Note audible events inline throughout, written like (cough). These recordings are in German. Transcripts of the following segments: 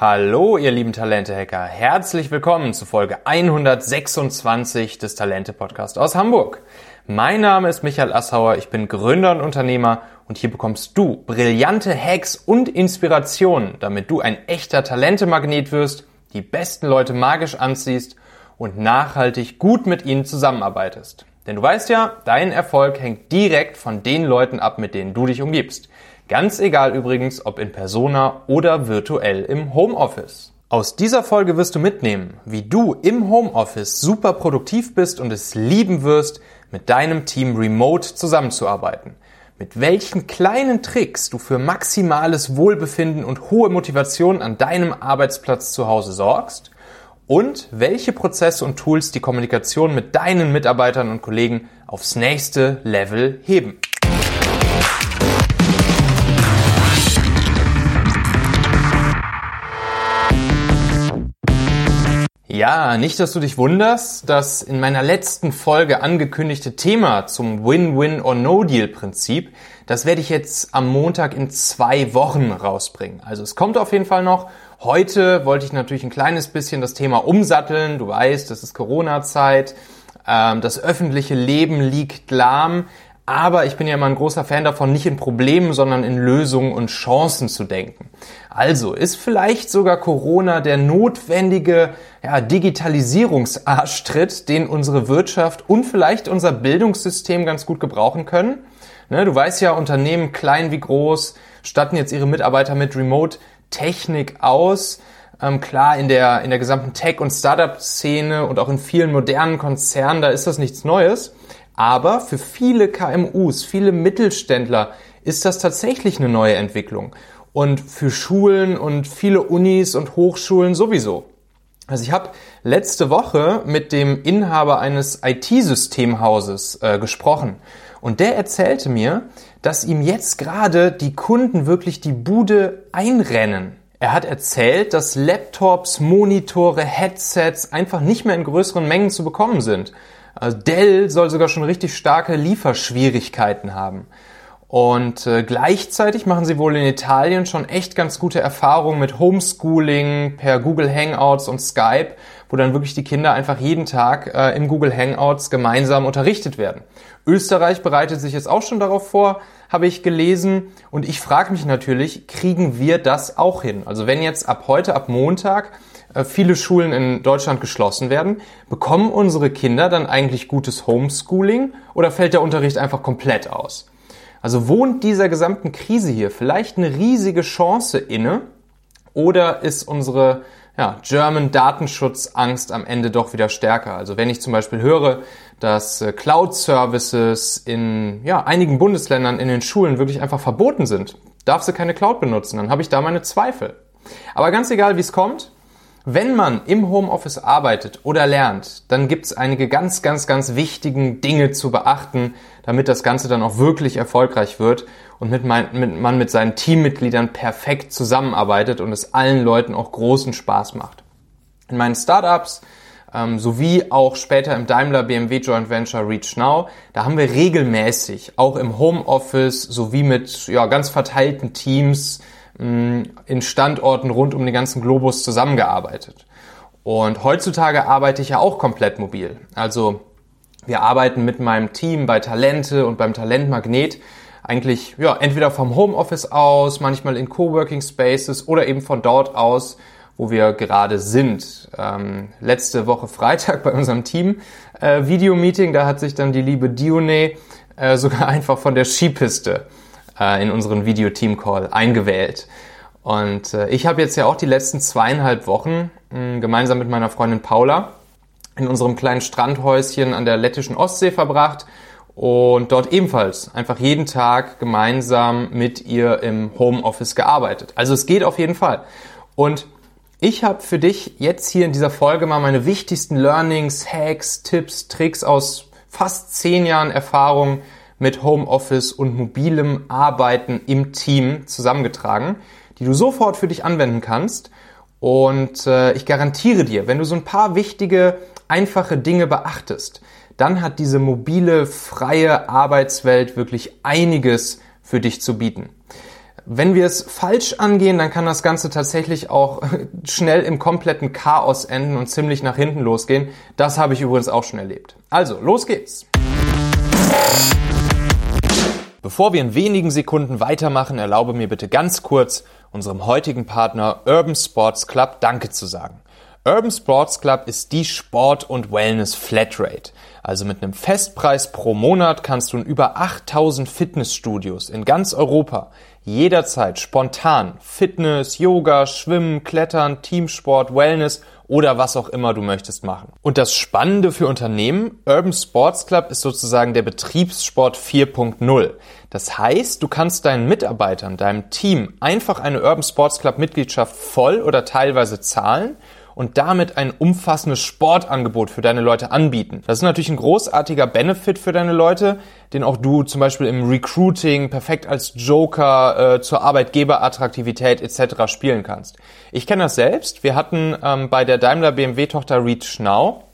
Hallo, ihr lieben Talente-Hacker. Herzlich willkommen zu Folge 126 des Talente-Podcast aus Hamburg. Mein Name ist Michael Assauer, ich bin Gründer und Unternehmer und hier bekommst du brillante Hacks und Inspirationen, damit du ein echter Talente-Magnet wirst, die besten Leute magisch anziehst und nachhaltig gut mit ihnen zusammenarbeitest. Denn du weißt ja, dein Erfolg hängt direkt von den Leuten ab, mit denen du dich umgibst. Ganz egal übrigens, ob in Persona oder virtuell im Homeoffice. Aus dieser Folge wirst du mitnehmen, wie du im Homeoffice super produktiv bist und es lieben wirst, mit deinem Team remote zusammenzuarbeiten. Mit welchen kleinen Tricks du für maximales Wohlbefinden und hohe Motivation an deinem Arbeitsplatz zu Hause sorgst und welche Prozesse und Tools die Kommunikation mit deinen Mitarbeitern und Kollegen aufs nächste Level heben. Ja, nicht, dass du dich wunderst, das in meiner letzten Folge angekündigte Thema zum Win-Win or No-Deal-Prinzip, das werde ich jetzt am Montag in zwei Wochen rausbringen. Also es kommt auf jeden Fall noch. Heute wollte ich natürlich ein kleines bisschen das Thema umsatteln. Du weißt, das ist Corona-Zeit. Ähm, das öffentliche Leben liegt lahm. Aber ich bin ja immer ein großer Fan davon, nicht in Problemen, sondern in Lösungen und Chancen zu denken. Also ist vielleicht sogar Corona der notwendige ja, Digitalisierungsarschtritt, den unsere Wirtschaft und vielleicht unser Bildungssystem ganz gut gebrauchen können. Ne, du weißt ja, Unternehmen klein wie groß statten jetzt ihre Mitarbeiter mit Remote-Technik aus. Ähm, klar, in der, in der gesamten Tech- und Startup-Szene und auch in vielen modernen Konzernen, da ist das nichts Neues. Aber für viele KMUs, viele Mittelständler ist das tatsächlich eine neue Entwicklung. Und für Schulen und viele Unis und Hochschulen sowieso. Also ich habe letzte Woche mit dem Inhaber eines IT-Systemhauses äh, gesprochen und der erzählte mir, dass ihm jetzt gerade die Kunden wirklich die Bude einrennen. Er hat erzählt, dass Laptops, Monitore, Headsets einfach nicht mehr in größeren Mengen zu bekommen sind. Also Dell soll sogar schon richtig starke Lieferschwierigkeiten haben. Und äh, gleichzeitig machen sie wohl in Italien schon echt ganz gute Erfahrungen mit Homeschooling per Google Hangouts und Skype, wo dann wirklich die Kinder einfach jeden Tag äh, im Google Hangouts gemeinsam unterrichtet werden. Österreich bereitet sich jetzt auch schon darauf vor, habe ich gelesen. Und ich frage mich natürlich, kriegen wir das auch hin? Also wenn jetzt ab heute, ab Montag, äh, viele Schulen in Deutschland geschlossen werden, bekommen unsere Kinder dann eigentlich gutes Homeschooling oder fällt der Unterricht einfach komplett aus? Also wohnt dieser gesamten Krise hier vielleicht eine riesige Chance inne oder ist unsere ja, German Datenschutzangst am Ende doch wieder stärker? Also wenn ich zum Beispiel höre, dass äh, Cloud Services in ja, einigen Bundesländern in den Schulen wirklich einfach verboten sind, darf sie keine Cloud benutzen, dann habe ich da meine Zweifel. Aber ganz egal, wie es kommt, wenn man im Homeoffice arbeitet oder lernt, dann gibt es einige ganz, ganz, ganz wichtigen Dinge zu beachten, damit das Ganze dann auch wirklich erfolgreich wird und mit mein, mit, man mit seinen Teammitgliedern perfekt zusammenarbeitet und es allen Leuten auch großen Spaß macht. In meinen Startups ähm, sowie auch später im Daimler BMW Joint Venture Reach Now, da haben wir regelmäßig auch im Homeoffice sowie mit ja, ganz verteilten Teams in Standorten rund um den ganzen Globus zusammengearbeitet. Und heutzutage arbeite ich ja auch komplett mobil. Also wir arbeiten mit meinem Team bei Talente und beim Talentmagnet eigentlich ja, entweder vom Homeoffice aus, manchmal in Coworking Spaces oder eben von dort aus, wo wir gerade sind. Ähm, letzte Woche Freitag bei unserem Team äh, Videomeeting, da hat sich dann die liebe Dione äh, sogar (laughs) einfach von der Skipiste äh, in unseren Video-Team-Call eingewählt. Und äh, ich habe jetzt ja auch die letzten zweieinhalb Wochen mh, gemeinsam mit meiner Freundin Paula in unserem kleinen Strandhäuschen an der lettischen Ostsee verbracht und dort ebenfalls einfach jeden Tag gemeinsam mit ihr im Homeoffice gearbeitet. Also es geht auf jeden Fall. Und ich habe für dich jetzt hier in dieser Folge mal meine wichtigsten Learnings, Hacks, Tipps, Tricks aus fast zehn Jahren Erfahrung mit Homeoffice und mobilem Arbeiten im Team zusammengetragen, die du sofort für dich anwenden kannst. Und äh, ich garantiere dir, wenn du so ein paar wichtige, einfache Dinge beachtest, dann hat diese mobile, freie Arbeitswelt wirklich einiges für dich zu bieten. Wenn wir es falsch angehen, dann kann das Ganze tatsächlich auch (laughs) schnell im kompletten Chaos enden und ziemlich nach hinten losgehen. Das habe ich übrigens auch schon erlebt. Also, los geht's! Bevor wir in wenigen Sekunden weitermachen, erlaube mir bitte ganz kurz, unserem heutigen Partner Urban Sports Club Danke zu sagen. Urban Sports Club ist die Sport- und Wellness Flatrate. Also mit einem Festpreis pro Monat kannst du in über 8000 Fitnessstudios in ganz Europa jederzeit spontan Fitness, Yoga, Schwimmen, Klettern, Teamsport, Wellness oder was auch immer du möchtest machen. Und das Spannende für Unternehmen, Urban Sports Club ist sozusagen der Betriebssport 4.0. Das heißt, du kannst deinen Mitarbeitern, deinem Team einfach eine Urban Sports Club Mitgliedschaft voll oder teilweise zahlen und damit ein umfassendes Sportangebot für deine Leute anbieten. Das ist natürlich ein großartiger Benefit für deine Leute, den auch du zum Beispiel im Recruiting perfekt als Joker äh, zur Arbeitgeberattraktivität etc. spielen kannst. Ich kenne das selbst. Wir hatten ähm, bei der Daimler BMW Tochter Reach Now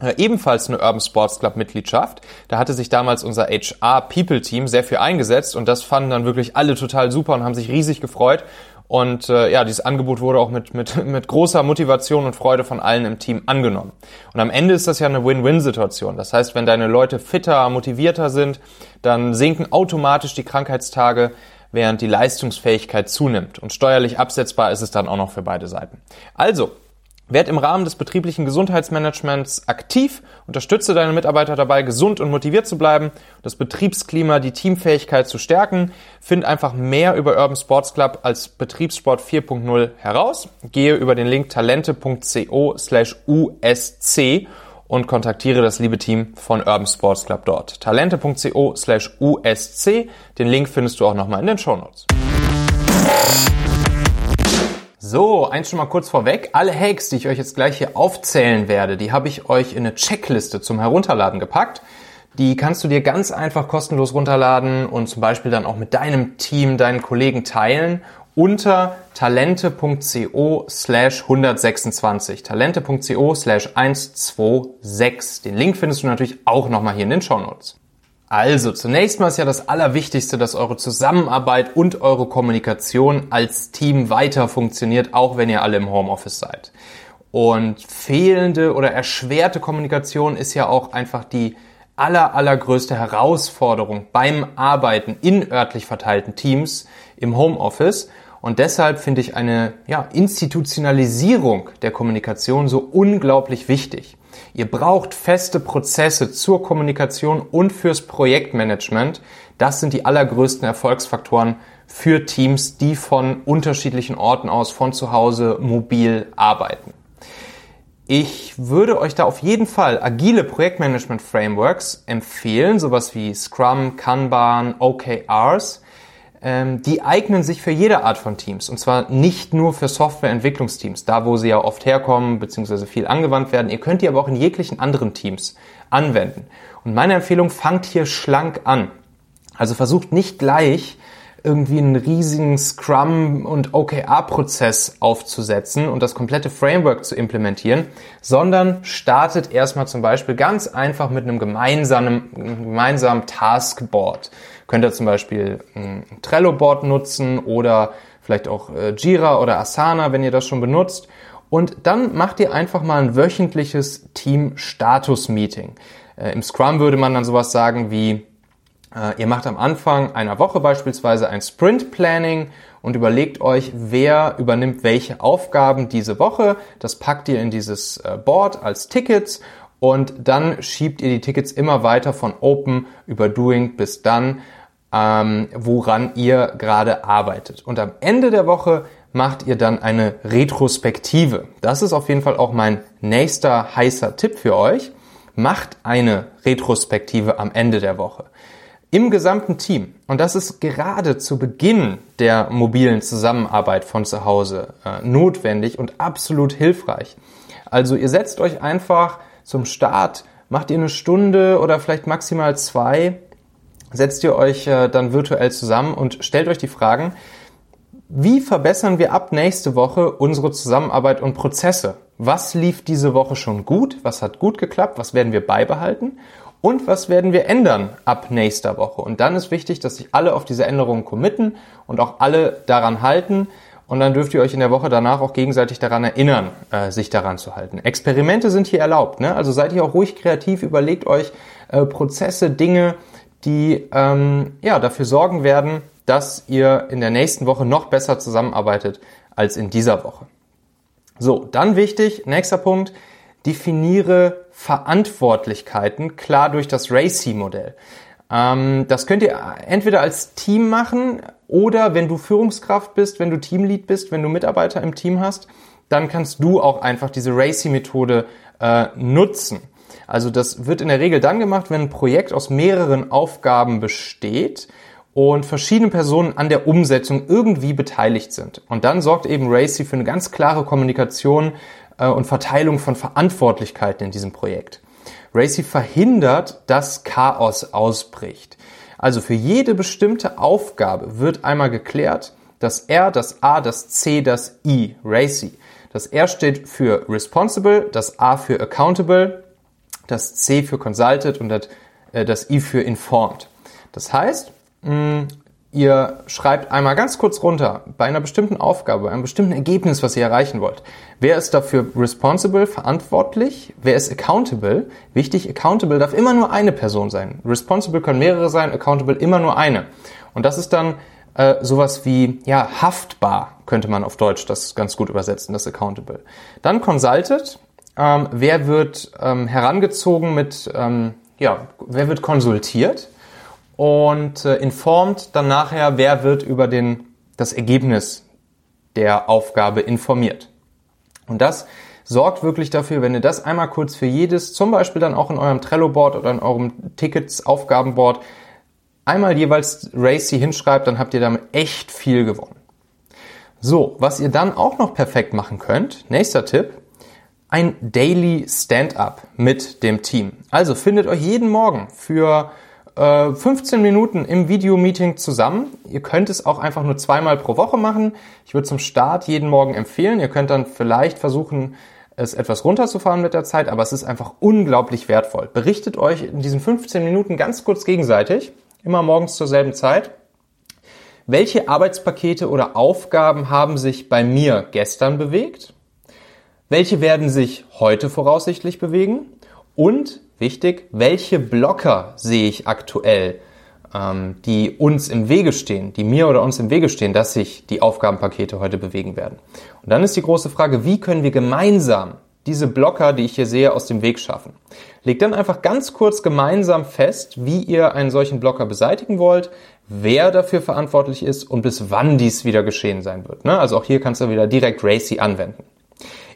äh, ebenfalls eine Urban Sports Club Mitgliedschaft. Da hatte sich damals unser HR People Team sehr viel eingesetzt und das fanden dann wirklich alle total super und haben sich riesig gefreut. Und äh, ja, dieses Angebot wurde auch mit, mit, (laughs) mit großer Motivation und Freude von allen im Team angenommen. Und am Ende ist das ja eine Win-Win-Situation. Das heißt, wenn deine Leute fitter, motivierter sind, dann sinken automatisch die Krankheitstage, während die Leistungsfähigkeit zunimmt. Und steuerlich absetzbar ist es dann auch noch für beide Seiten. Also, Werd im Rahmen des betrieblichen Gesundheitsmanagements aktiv, unterstütze deine Mitarbeiter dabei, gesund und motiviert zu bleiben, das Betriebsklima, die Teamfähigkeit zu stärken. Find einfach mehr über Urban Sports Club als Betriebssport 4.0 heraus. Gehe über den Link talente.co slash usc und kontaktiere das liebe Team von Urban Sports Club dort. talente.co slash usc. Den Link findest du auch nochmal in den Show Notes. So, eins schon mal kurz vorweg. Alle Hacks, die ich euch jetzt gleich hier aufzählen werde, die habe ich euch in eine Checkliste zum Herunterladen gepackt. Die kannst du dir ganz einfach kostenlos runterladen und zum Beispiel dann auch mit deinem Team, deinen Kollegen teilen unter talente.co slash 126. Talente.co slash 126. Den Link findest du natürlich auch nochmal hier in den Show Notes. Also, zunächst mal ist ja das Allerwichtigste, dass eure Zusammenarbeit und eure Kommunikation als Team weiter funktioniert, auch wenn ihr alle im Homeoffice seid. Und fehlende oder erschwerte Kommunikation ist ja auch einfach die aller, allergrößte Herausforderung beim Arbeiten in örtlich verteilten Teams im Homeoffice. Und deshalb finde ich eine ja, Institutionalisierung der Kommunikation so unglaublich wichtig. Ihr braucht feste Prozesse zur Kommunikation und fürs Projektmanagement. Das sind die allergrößten Erfolgsfaktoren für Teams, die von unterschiedlichen Orten aus, von zu Hause mobil arbeiten. Ich würde euch da auf jeden Fall agile Projektmanagement Frameworks empfehlen, sowas wie Scrum, Kanban, OKRs ähm, die eignen sich für jede Art von Teams. Und zwar nicht nur für Softwareentwicklungsteams, da wo sie ja oft herkommen, beziehungsweise viel angewandt werden. Ihr könnt die aber auch in jeglichen anderen Teams anwenden. Und meine Empfehlung, fangt hier schlank an. Also versucht nicht gleich irgendwie einen riesigen Scrum- und OKR-Prozess aufzusetzen und das komplette Framework zu implementieren, sondern startet erstmal zum Beispiel ganz einfach mit einem gemeinsamen, gemeinsamen Taskboard. Könnt ihr zum Beispiel ein Trello-Board nutzen oder vielleicht auch äh, Jira oder Asana, wenn ihr das schon benutzt. Und dann macht ihr einfach mal ein wöchentliches Team-Status-Meeting. Äh, Im Scrum würde man dann sowas sagen wie, ihr macht am Anfang einer Woche beispielsweise ein Sprint-Planning und überlegt euch, wer übernimmt welche Aufgaben diese Woche. Das packt ihr in dieses Board als Tickets und dann schiebt ihr die Tickets immer weiter von Open über Doing bis dann, ähm, woran ihr gerade arbeitet. Und am Ende der Woche macht ihr dann eine Retrospektive. Das ist auf jeden Fall auch mein nächster heißer Tipp für euch. Macht eine Retrospektive am Ende der Woche. Im gesamten Team. Und das ist gerade zu Beginn der mobilen Zusammenarbeit von zu Hause äh, notwendig und absolut hilfreich. Also ihr setzt euch einfach zum Start macht ihr eine Stunde oder vielleicht maximal zwei, setzt ihr euch äh, dann virtuell zusammen und stellt euch die Fragen, wie verbessern wir ab nächste Woche unsere Zusammenarbeit und Prozesse? Was lief diese Woche schon gut? Was hat gut geklappt? Was werden wir beibehalten? Und was werden wir ändern ab nächster Woche. Und dann ist wichtig, dass sich alle auf diese Änderungen committen und auch alle daran halten. Und dann dürft ihr euch in der Woche danach auch gegenseitig daran erinnern, äh, sich daran zu halten. Experimente sind hier erlaubt. Ne? Also seid ihr auch ruhig kreativ, überlegt euch äh, Prozesse, Dinge, die ähm, ja, dafür sorgen werden, dass ihr in der nächsten Woche noch besser zusammenarbeitet als in dieser Woche. So, dann wichtig, nächster Punkt, definiere Verantwortlichkeiten klar durch das RACI-Modell. Ähm, das könnt ihr entweder als Team machen oder wenn du Führungskraft bist, wenn du Teamlead bist, wenn du Mitarbeiter im Team hast, dann kannst du auch einfach diese RACI-Methode äh, nutzen. Also das wird in der Regel dann gemacht, wenn ein Projekt aus mehreren Aufgaben besteht und verschiedene Personen an der Umsetzung irgendwie beteiligt sind. Und dann sorgt eben Racy für eine ganz klare Kommunikation äh, und Verteilung von Verantwortlichkeiten in diesem Projekt. Racy verhindert, dass Chaos ausbricht. Also für jede bestimmte Aufgabe wird einmal geklärt, das R, das A, das C, das I, Racy. Das R steht für responsible, das A für accountable, das C für consulted und das, äh, das I für informed. Das heißt, ihr schreibt einmal ganz kurz runter, bei einer bestimmten Aufgabe, einem bestimmten Ergebnis, was ihr erreichen wollt. Wer ist dafür responsible, verantwortlich? Wer ist accountable? Wichtig, accountable darf immer nur eine Person sein. Responsible können mehrere sein, accountable immer nur eine. Und das ist dann äh, sowas wie, ja, haftbar, könnte man auf Deutsch das ganz gut übersetzen, das accountable. Dann consulted, ähm, wer wird ähm, herangezogen mit, ähm, ja, wer wird konsultiert? Und äh, informt dann nachher, wer wird über den, das Ergebnis der Aufgabe informiert. Und das sorgt wirklich dafür, wenn ihr das einmal kurz für jedes, zum Beispiel dann auch in eurem Trello-Board oder in eurem Tickets-Aufgabenboard, einmal jeweils Racy hinschreibt, dann habt ihr damit echt viel gewonnen. So, was ihr dann auch noch perfekt machen könnt, nächster Tipp, ein Daily Stand-up mit dem Team. Also findet euch jeden Morgen für 15 äh, Minuten im Videomeeting zusammen. Ihr könnt es auch einfach nur zweimal pro Woche machen. Ich würde zum Start jeden Morgen empfehlen. Ihr könnt dann vielleicht versuchen, es etwas runterzufahren mit der Zeit, aber es ist einfach unglaublich wertvoll. Berichtet euch in diesen 15 Minuten ganz kurz gegenseitig, immer morgens zur selben Zeit. Welche Arbeitspakete oder Aufgaben haben sich bei mir gestern bewegt? Welche werden sich heute voraussichtlich bewegen? Und wichtig, welche Blocker sehe ich aktuell, ähm, die uns im Wege stehen, die mir oder uns im Wege stehen, dass sich die Aufgabenpakete heute bewegen werden. Und dann ist die große Frage, wie können wir gemeinsam diese Blocker, die ich hier sehe, aus dem Weg schaffen. Legt dann einfach ganz kurz gemeinsam fest, wie ihr einen solchen Blocker beseitigen wollt, wer dafür verantwortlich ist und bis wann dies wieder geschehen sein wird. Ne? Also auch hier kannst du wieder direkt Racy anwenden.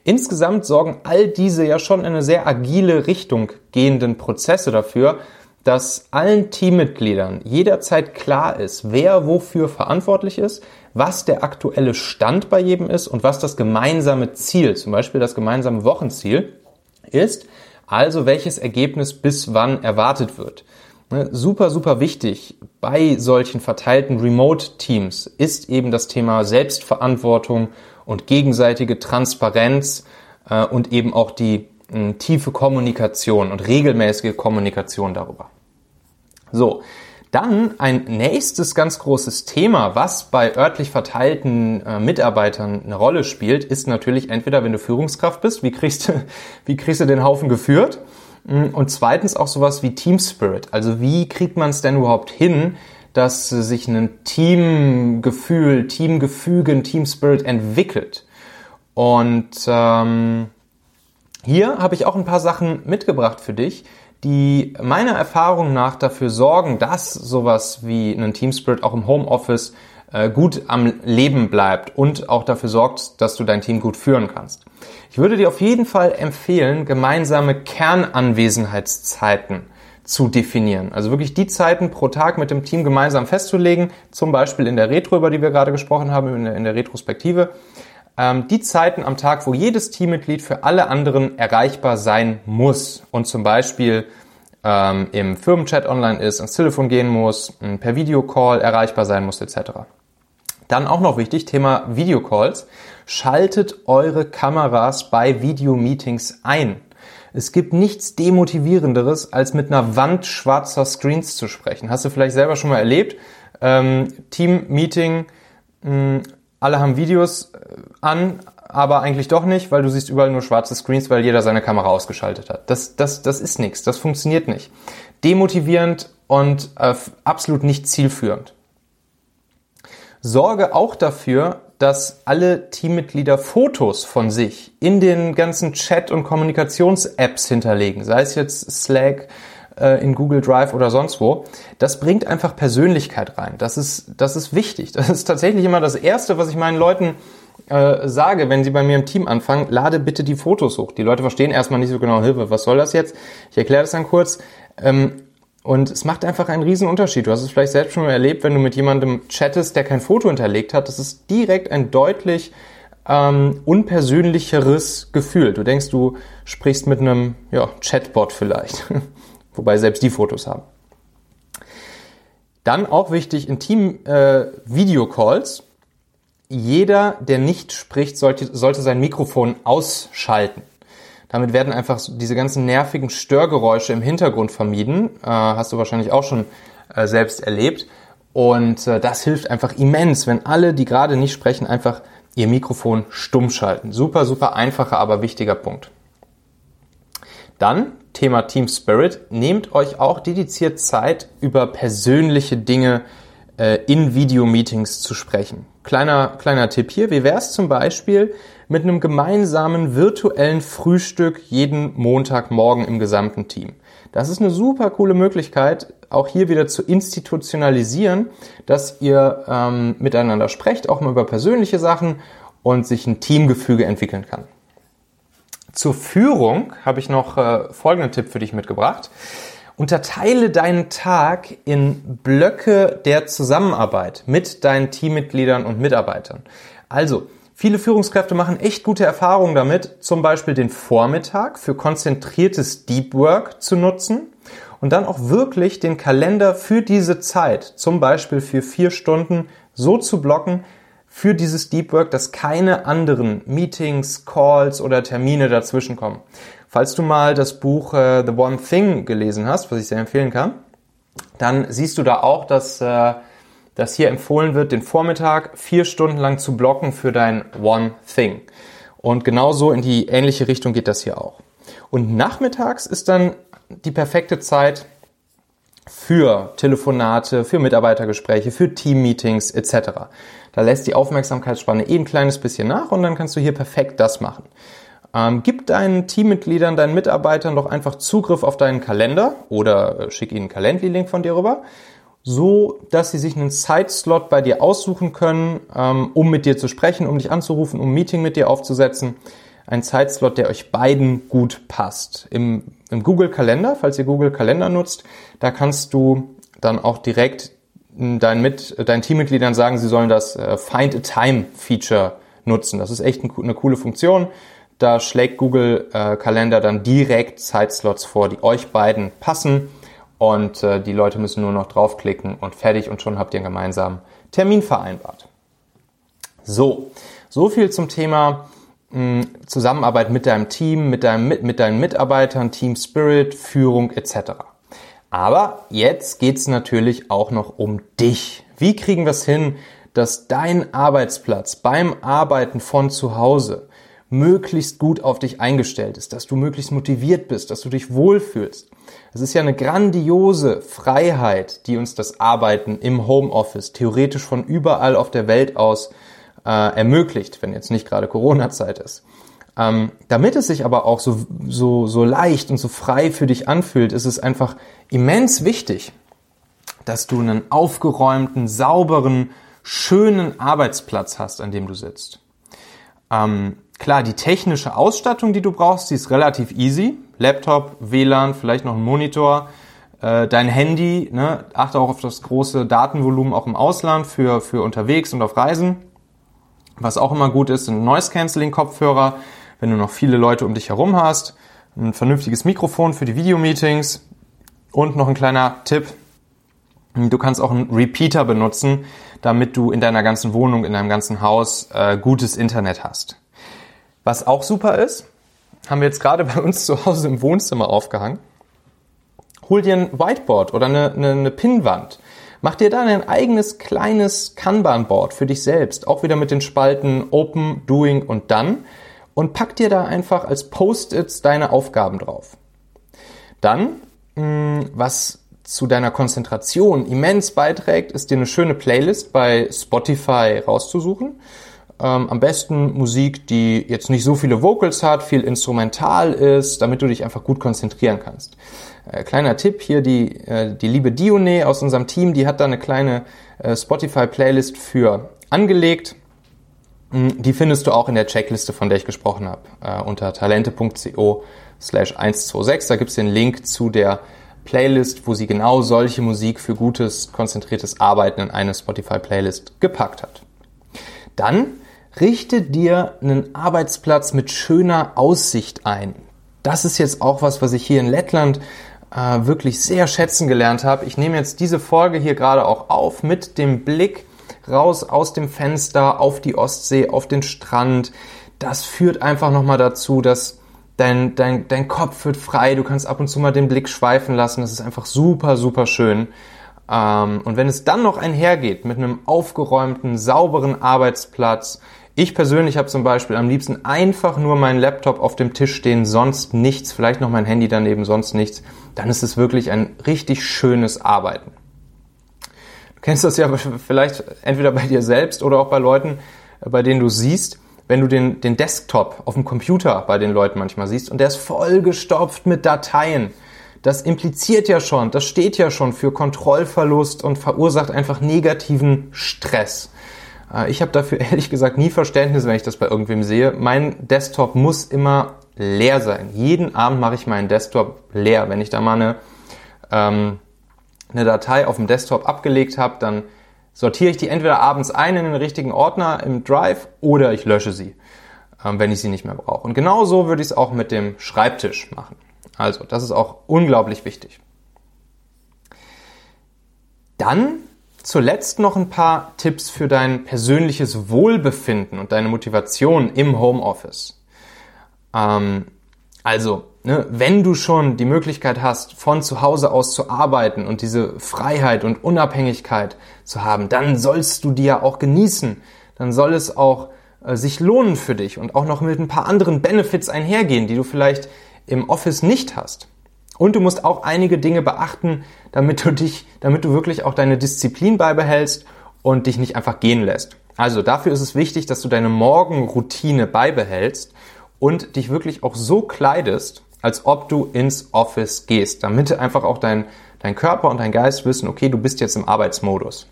Insgesamt sorgen all diese ja schon in eine sehr agile Richtung gehenden Prozesse dafür, dass allen Teammitgliedern jederzeit klar ist, wer wofür verantwortlich ist, was der aktuelle Stand bei jedem ist und was das gemeinsame Ziel, zum Beispiel das gemeinsame Wochenziel ist, also welches Ergebnis bis wann erwartet wird. Ne, super, super wichtig bei solchen verteilten Remote-Teams ist eben das Thema Selbstverantwortung und gegenseitige Transparenz äh, und eben auch die äh, tiefe Kommunikation und regelmäßige Kommunikation darüber. So, dann ein nächstes ganz großes Thema, was bei örtlich verteilten äh, Mitarbeitern eine Rolle spielt, ist natürlich entweder, wenn du Führungskraft bist, wie kriegst du, (laughs) wie kriegst du den Haufen geführt? Und zweitens auch sowas wie Team Spirit. Also wie kriegt man es denn überhaupt hin, dass sich ein Teamgefühl, Teamgefüge, ein Team Spirit entwickelt. Und ähm, hier habe ich auch ein paar Sachen mitgebracht für dich, die meiner Erfahrung nach dafür sorgen, dass sowas wie ein Team Spirit auch im Homeoffice äh, gut am Leben bleibt und auch dafür sorgt, dass du dein Team gut führen kannst. Ich würde dir auf jeden Fall empfehlen, gemeinsame Kernanwesenheitszeiten zu definieren. Also wirklich die Zeiten pro Tag mit dem Team gemeinsam festzulegen, zum Beispiel in der Retro, über die wir gerade gesprochen haben, in der, in der Retrospektive. Ähm, die Zeiten am Tag, wo jedes Teammitglied für alle anderen erreichbar sein muss und zum Beispiel ähm, im Firmenchat online ist, ans Telefon gehen muss, per Videocall erreichbar sein muss, etc. Dann auch noch wichtig, Thema Videocalls. Schaltet eure Kameras bei Videomeetings ein. Es gibt nichts demotivierenderes, als mit einer Wand schwarzer Screens zu sprechen. Hast du vielleicht selber schon mal erlebt? Ähm, Team-Meeting, alle haben Videos äh, an, aber eigentlich doch nicht, weil du siehst überall nur schwarze Screens, weil jeder seine Kamera ausgeschaltet hat. Das, das, das ist nichts, das funktioniert nicht. Demotivierend und äh, absolut nicht zielführend. Sorge auch dafür, dass alle Teammitglieder Fotos von sich in den ganzen Chat- und Kommunikations-Apps hinterlegen, sei es jetzt Slack, äh, in Google Drive oder sonst wo. Das bringt einfach Persönlichkeit rein. Das ist, das ist wichtig. Das ist tatsächlich immer das Erste, was ich meinen Leuten äh, sage, wenn sie bei mir im Team anfangen, lade bitte die Fotos hoch. Die Leute verstehen erstmal nicht so genau, Hilfe, was soll das jetzt? Ich erkläre das dann kurz. Ähm, und es macht einfach einen riesen Unterschied. Du hast es vielleicht selbst schon mal erlebt, wenn du mit jemandem chattest, der kein Foto hinterlegt hat. Das ist direkt ein deutlich ähm, unpersönlicheres Gefühl. Du denkst, du sprichst mit einem ja, Chatbot vielleicht. (laughs) Wobei selbst die Fotos haben. Dann auch wichtig in Team-Video-Calls. Äh, jeder, der nicht spricht, sollte, sollte sein Mikrofon ausschalten. Damit werden einfach diese ganzen nervigen Störgeräusche im Hintergrund vermieden. Äh, hast du wahrscheinlich auch schon äh, selbst erlebt. Und äh, das hilft einfach immens, wenn alle, die gerade nicht sprechen, einfach ihr Mikrofon stumm schalten. Super, super einfacher, aber wichtiger Punkt. Dann Thema Team Spirit. Nehmt euch auch dediziert Zeit, über persönliche Dinge äh, in Videomeetings zu sprechen. Kleiner, kleiner Tipp hier. Wie wäre es zum Beispiel mit einem gemeinsamen virtuellen Frühstück jeden Montagmorgen im gesamten Team? Das ist eine super coole Möglichkeit, auch hier wieder zu institutionalisieren, dass ihr ähm, miteinander sprecht, auch mal über persönliche Sachen und sich ein Teamgefüge entwickeln kann. Zur Führung habe ich noch äh, folgenden Tipp für dich mitgebracht. Unterteile deinen Tag in Blöcke der Zusammenarbeit mit deinen Teammitgliedern und Mitarbeitern. Also, viele Führungskräfte machen echt gute Erfahrungen damit, zum Beispiel den Vormittag für konzentriertes Deep Work zu nutzen und dann auch wirklich den Kalender für diese Zeit, zum Beispiel für vier Stunden, so zu blocken, für dieses Deep Work, dass keine anderen Meetings, Calls oder Termine dazwischen kommen. Falls du mal das Buch äh, The One Thing gelesen hast, was ich sehr empfehlen kann, dann siehst du da auch, dass, äh, dass hier empfohlen wird, den Vormittag vier Stunden lang zu blocken für dein One Thing. Und genauso in die ähnliche Richtung geht das hier auch. Und nachmittags ist dann die perfekte Zeit für Telefonate, für Mitarbeitergespräche, für Teammeetings etc. Da lässt die Aufmerksamkeitsspanne eh ein kleines bisschen nach und dann kannst du hier perfekt das machen. Ähm, gib deinen Teammitgliedern, deinen Mitarbeitern doch einfach Zugriff auf deinen Kalender oder äh, schick ihnen einen Calendly-Link von dir rüber, so dass sie sich einen Zeitslot bei dir aussuchen können, ähm, um mit dir zu sprechen, um dich anzurufen, um ein Meeting mit dir aufzusetzen. Ein Zeitslot, der euch beiden gut passt. Im, im Google Kalender, falls ihr Google Kalender nutzt, da kannst du dann auch direkt deinen, Mit, deinen Teammitgliedern sagen, sie sollen das äh, Find a Time Feature nutzen. Das ist echt eine coole Funktion. Da schlägt Google äh, Kalender dann direkt Zeitslots vor, die euch beiden passen. Und äh, die Leute müssen nur noch draufklicken und fertig und schon habt ihr einen gemeinsamen Termin vereinbart. So, so viel zum Thema mh, Zusammenarbeit mit deinem Team, mit, deinem, mit, mit deinen Mitarbeitern, Team Spirit, Führung etc. Aber jetzt geht's natürlich auch noch um dich. Wie kriegen wir es hin, dass dein Arbeitsplatz beim Arbeiten von zu Hause möglichst gut auf dich eingestellt ist, dass du möglichst motiviert bist, dass du dich wohlfühlst. Es ist ja eine grandiose Freiheit, die uns das Arbeiten im Homeoffice theoretisch von überall auf der Welt aus äh, ermöglicht, wenn jetzt nicht gerade Corona-Zeit ist. Ähm, damit es sich aber auch so, so, so leicht und so frei für dich anfühlt, ist es einfach immens wichtig, dass du einen aufgeräumten, sauberen, schönen Arbeitsplatz hast, an dem du sitzt. Ähm, klar, die technische Ausstattung, die du brauchst, die ist relativ easy. Laptop, WLAN, vielleicht noch ein Monitor, äh, dein Handy. Ne? Achte auch auf das große Datenvolumen auch im Ausland für, für unterwegs und auf Reisen. Was auch immer gut ist, sind Noise-Canceling-Kopfhörer wenn du noch viele Leute um dich herum hast, ein vernünftiges Mikrofon für die Videomeetings und noch ein kleiner Tipp. Du kannst auch einen Repeater benutzen, damit du in deiner ganzen Wohnung, in deinem ganzen Haus äh, gutes Internet hast. Was auch super ist, haben wir jetzt gerade (laughs) bei uns zu Hause im Wohnzimmer aufgehangen. Hol dir ein Whiteboard oder eine, eine, eine Pinnwand. Mach dir dann ein eigenes kleines Kanban-Board für dich selbst, auch wieder mit den Spalten Open, Doing und Done und pack dir da einfach als Post-its deine Aufgaben drauf. Dann, mh, was zu deiner Konzentration immens beiträgt, ist dir eine schöne Playlist bei Spotify rauszusuchen. Ähm, am besten Musik, die jetzt nicht so viele Vocals hat, viel instrumental ist, damit du dich einfach gut konzentrieren kannst. Äh, kleiner Tipp hier, die, äh, die liebe Dione aus unserem Team, die hat da eine kleine äh, Spotify-Playlist für angelegt. Hm, die findest du auch in der Checkliste, von der ich gesprochen habe, äh, unter talente.co slash 126. Da gibt's den Link zu der Playlist, wo sie genau solche Musik für gutes, konzentriertes Arbeiten in eine Spotify-Playlist gepackt hat. Dann richte dir einen Arbeitsplatz mit schöner Aussicht ein. Das ist jetzt auch was, was ich hier in Lettland äh, wirklich sehr schätzen gelernt habe. Ich nehme jetzt diese Folge hier gerade auch auf mit dem Blick raus aus dem Fenster auf die Ostsee, auf den Strand. Das führt einfach nochmal dazu, dass dein, dein, dein Kopf wird frei, du kannst ab und zu mal den Blick schweifen lassen. Das ist einfach super, super schön. Ähm, und wenn es dann noch einhergeht mit einem aufgeräumten, sauberen Arbeitsplatz, ich persönlich habe zum Beispiel am liebsten einfach nur meinen Laptop auf dem Tisch stehen, sonst nichts, vielleicht noch mein Handy daneben, sonst nichts. Dann ist es wirklich ein richtig schönes Arbeiten. Du kennst das ja (laughs) vielleicht entweder bei dir selbst oder auch bei Leuten, äh, bei denen du siehst, wenn du den, den Desktop auf dem Computer bei den Leuten manchmal siehst und der ist vollgestopft mit Dateien. Das impliziert ja schon, das steht ja schon für Kontrollverlust und verursacht einfach negativen Stress. Äh, ich habe dafür (laughs) ehrlich gesagt nie Verständnis, wenn ich das bei irgendwem sehe. Mein Desktop muss immer leer sein. Jeden Abend mache ich meinen Desktop leer. Wenn ich da mal eine, ähm, eine Datei auf dem Desktop abgelegt habe, dann sortiere ich die entweder abends ein in den richtigen Ordner im Drive oder ich lösche sie, ähm, wenn ich sie nicht mehr brauche. Und genau so würde ich es auch mit dem Schreibtisch machen. Also, das ist auch unglaublich wichtig. Dann zuletzt noch ein paar Tipps für dein persönliches Wohlbefinden und deine Motivation im Homeoffice. Ähm, also, ne, wenn du schon die Möglichkeit hast, von zu Hause aus zu arbeiten und diese Freiheit und Unabhängigkeit zu haben, dann sollst du die ja auch genießen. Dann soll es auch äh, sich lohnen für dich und auch noch mit ein paar anderen Benefits einhergehen, die du vielleicht im Office nicht hast. Und du musst auch einige Dinge beachten, damit du dich, damit du wirklich auch deine Disziplin beibehältst und dich nicht einfach gehen lässt. Also dafür ist es wichtig, dass du deine Morgenroutine beibehältst und dich wirklich auch so kleidest, als ob du ins Office gehst, damit einfach auch dein, dein Körper und dein Geist wissen, okay, du bist jetzt im Arbeitsmodus.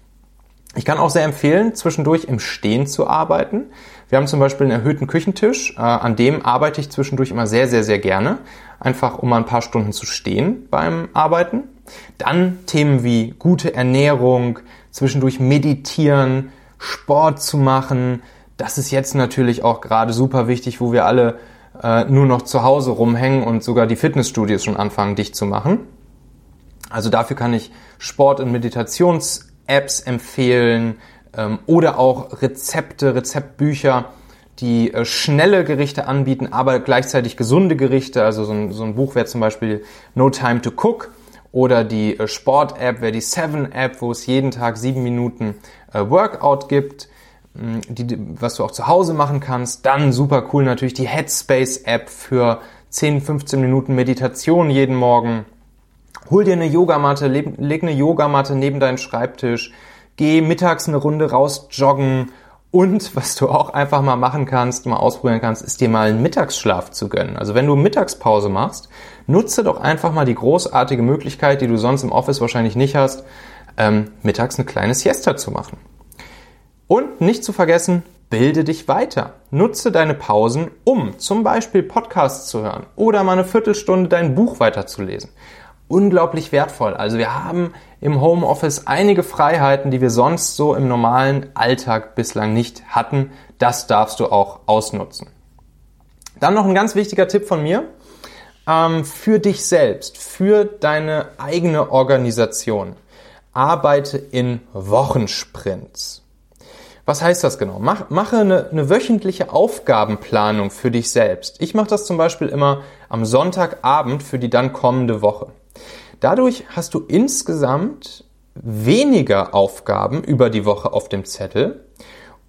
Ich kann auch sehr empfehlen, zwischendurch im Stehen zu arbeiten. Wir haben zum Beispiel einen erhöhten Küchentisch, äh, an dem arbeite ich zwischendurch immer sehr, sehr, sehr gerne einfach um mal ein paar Stunden zu stehen beim Arbeiten. Dann Themen wie gute Ernährung, zwischendurch meditieren, Sport zu machen. Das ist jetzt natürlich auch gerade super wichtig, wo wir alle äh, nur noch zu Hause rumhängen und sogar die Fitnessstudios schon anfangen, dicht zu machen. Also dafür kann ich Sport- und Meditations-Apps empfehlen ähm, oder auch Rezepte, Rezeptbücher die äh, schnelle Gerichte anbieten, aber gleichzeitig gesunde Gerichte. Also so ein, so ein Buch wäre zum Beispiel No Time to Cook oder die äh, Sport-App wäre die Seven App, wo es jeden Tag sieben Minuten äh, Workout gibt, mh, die, was du auch zu Hause machen kannst. Dann super cool natürlich die Headspace App für 10, 15 Minuten Meditation jeden Morgen. Hol dir eine Yogamatte, leg eine Yogamatte neben deinen Schreibtisch, geh mittags eine Runde raus joggen und (laughs) was du auch einfach mal machen kannst, mal ausprobieren kannst, ist dir mal einen Mittagsschlaf zu gönnen. Also wenn du Mittagspause machst, nutze doch einfach mal die großartige Möglichkeit, die du sonst im Office wahrscheinlich nicht hast, ähm, mittags eine kleine Siesta zu machen. Und nicht zu vergessen, bilde dich weiter. Nutze deine Pausen, um zum Beispiel Podcasts zu hören oder mal eine Viertelstunde dein Buch weiterzulesen unglaublich wertvoll. Also wir haben im Homeoffice einige Freiheiten, die wir sonst so im normalen Alltag bislang nicht hatten. Das darfst du auch ausnutzen. Dann noch ein ganz wichtiger Tipp von mir. Ähm, für dich selbst, für deine eigene Organisation. Arbeite in Wochensprints. Was heißt das genau? Mach, mache eine, eine wöchentliche Aufgabenplanung für dich selbst. Ich mache das zum Beispiel immer am Sonntagabend für die dann kommende Woche. Dadurch hast du insgesamt weniger Aufgaben über die Woche auf dem Zettel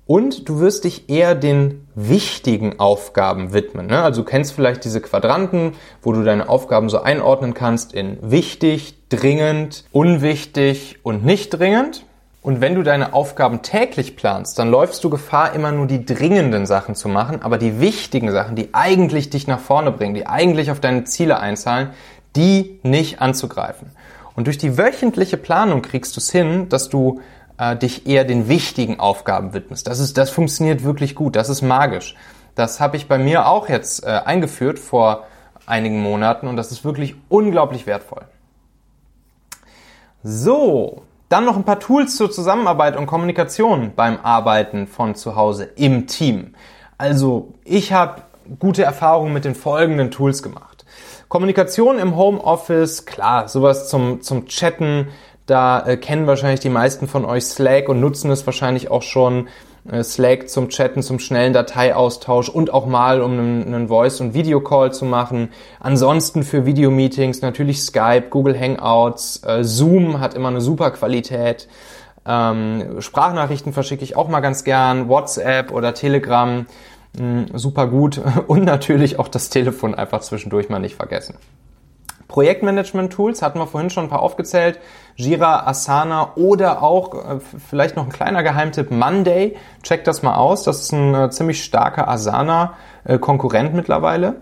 und du wirst dich eher den wichtigen Aufgaben widmen. Ne? Also du kennst vielleicht diese Quadranten, wo du deine Aufgaben so einordnen kannst in wichtig, dringend, unwichtig und nicht dringend. Und wenn du deine Aufgaben täglich planst, dann läufst du Gefahr, immer nur die dringenden Sachen zu machen, aber die wichtigen Sachen, die eigentlich dich nach vorne bringen, die eigentlich auf deine Ziele einzahlen, die nicht anzugreifen. Und durch die wöchentliche Planung kriegst du es hin, dass du äh, dich eher den wichtigen Aufgaben widmest. Das, ist, das funktioniert wirklich gut, das ist magisch. Das habe ich bei mir auch jetzt äh, eingeführt vor einigen Monaten und das ist wirklich unglaublich wertvoll. So, dann noch ein paar Tools zur Zusammenarbeit und Kommunikation beim Arbeiten von zu Hause im Team. Also, ich habe gute Erfahrungen mit den folgenden Tools gemacht. Kommunikation im Homeoffice, klar, sowas zum, zum Chatten, da äh, kennen wahrscheinlich die meisten von euch Slack und nutzen es wahrscheinlich auch schon. Äh, Slack zum Chatten, zum schnellen Dateiaustausch und auch mal, um einen, Voice- und Videocall zu machen. Ansonsten für Videomeetings natürlich Skype, Google Hangouts, äh, Zoom hat immer eine super Qualität. Ähm, Sprachnachrichten verschicke ich auch mal ganz gern, WhatsApp oder Telegram. Mm, super gut (laughs) und natürlich auch das Telefon einfach zwischendurch mal nicht vergessen. Projektmanagement-Tools hatten wir vorhin schon ein paar aufgezählt. Jira, Asana oder auch äh, vielleicht noch ein kleiner Geheimtipp Monday. Checkt das mal aus. Das ist ein äh, ziemlich starker Asana-Konkurrent mittlerweile.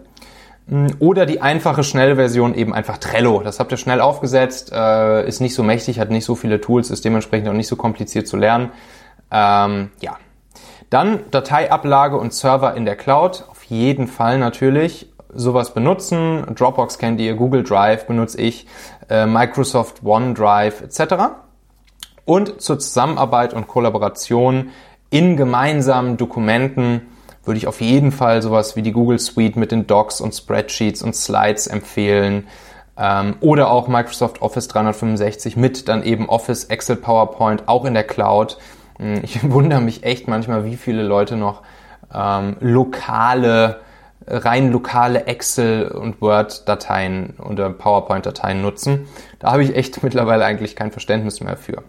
Mm, oder die einfache, schnelle Version eben einfach Trello. Das habt ihr schnell aufgesetzt, äh, ist nicht so mächtig, hat nicht so viele Tools, ist dementsprechend auch nicht so kompliziert zu lernen. Ähm, ja, dann Dateiablage und Server in der Cloud, auf jeden Fall natürlich. Sowas benutzen. Dropbox kennt ihr, Google Drive benutze ich, äh, Microsoft OneDrive etc. Und zur Zusammenarbeit und Kollaboration in gemeinsamen Dokumenten würde ich auf jeden Fall sowas wie die Google Suite mit den Docs und Spreadsheets und Slides empfehlen. Ähm, oder auch Microsoft Office 365 mit dann eben Office, Excel, PowerPoint, auch in der Cloud. Hm, (laughs) ich wundere mich echt manchmal, wie viele Leute noch ähm, lokale, rein lokale Excel- und Word-Dateien oder PowerPoint-Dateien nutzen. Da habe ich echt (laughs) mittlerweile eigentlich kein Verständnis mehr für.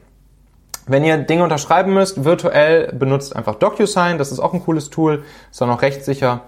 Wenn ihr Dinge unterschreiben müsst, virtuell benutzt einfach DocuSign. Das ist auch ein cooles Tool, ist auch noch rechtssicher.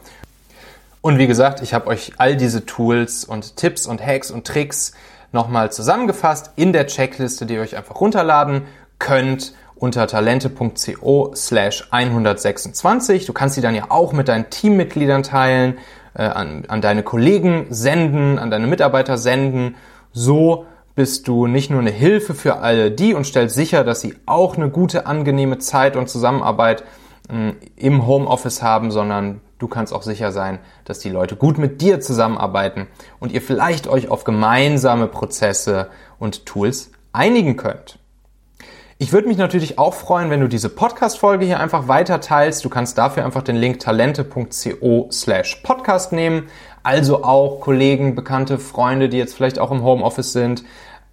Und wie gesagt, ich habe euch all diese Tools und Tipps und Hacks und Tricks nochmal zusammengefasst in der Checkliste, die ihr euch einfach runterladen könnt unter talente.co slash 126. Du kannst sie dann ja auch mit deinen Teammitgliedern teilen, äh, an, an deine Kollegen senden, an deine Mitarbeiter senden. So bist du nicht nur eine Hilfe für alle die und stellst sicher, dass sie auch eine gute, angenehme Zeit und Zusammenarbeit äh, im Homeoffice haben, sondern du kannst auch sicher sein, dass die Leute gut mit dir zusammenarbeiten und ihr vielleicht euch auf gemeinsame Prozesse und Tools einigen könnt. Ich würde mich natürlich auch freuen, wenn du diese Podcast-Folge hier einfach weiter teilst. Du kannst dafür einfach den Link talente.co slash podcast nehmen. Also auch Kollegen, Bekannte, Freunde, die jetzt vielleicht auch im Homeoffice sind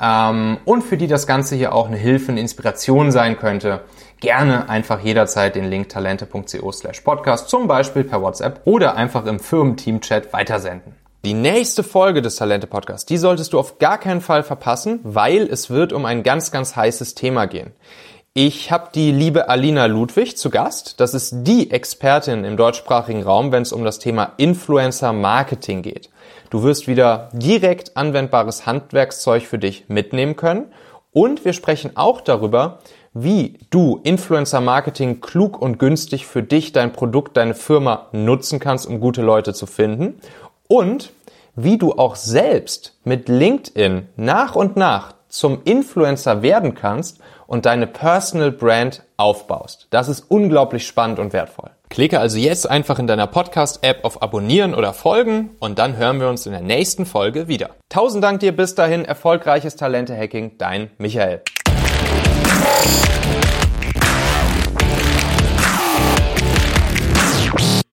ähm, und für die das Ganze hier auch eine Hilfe, eine Inspiration sein könnte. Gerne einfach jederzeit den Link talente.co slash podcast zum Beispiel per WhatsApp oder einfach im Firmenteam-Chat weitersenden. Die nächste Folge des Talente Podcasts, die solltest du auf gar keinen Fall verpassen, weil es wird um ein ganz, ganz heißes Thema gehen. Ich habe die liebe Alina Ludwig zu Gast. Das ist die Expertin im deutschsprachigen Raum, wenn es um das Thema Influencer Marketing geht. Du wirst wieder direkt anwendbares Handwerkszeug für dich mitnehmen können. Und wir sprechen auch darüber, wie du Influencer Marketing klug und günstig für dich, dein Produkt, deine Firma nutzen kannst, um gute Leute zu finden und wie du auch selbst mit LinkedIn nach und nach zum Influencer werden kannst und deine Personal Brand aufbaust. Das ist unglaublich spannend und wertvoll. Klicke also jetzt einfach in deiner Podcast-App auf Abonnieren oder Folgen und dann hören wir uns in der nächsten Folge wieder. Tausend Dank dir bis dahin, erfolgreiches Talente-Hacking, dein Michael.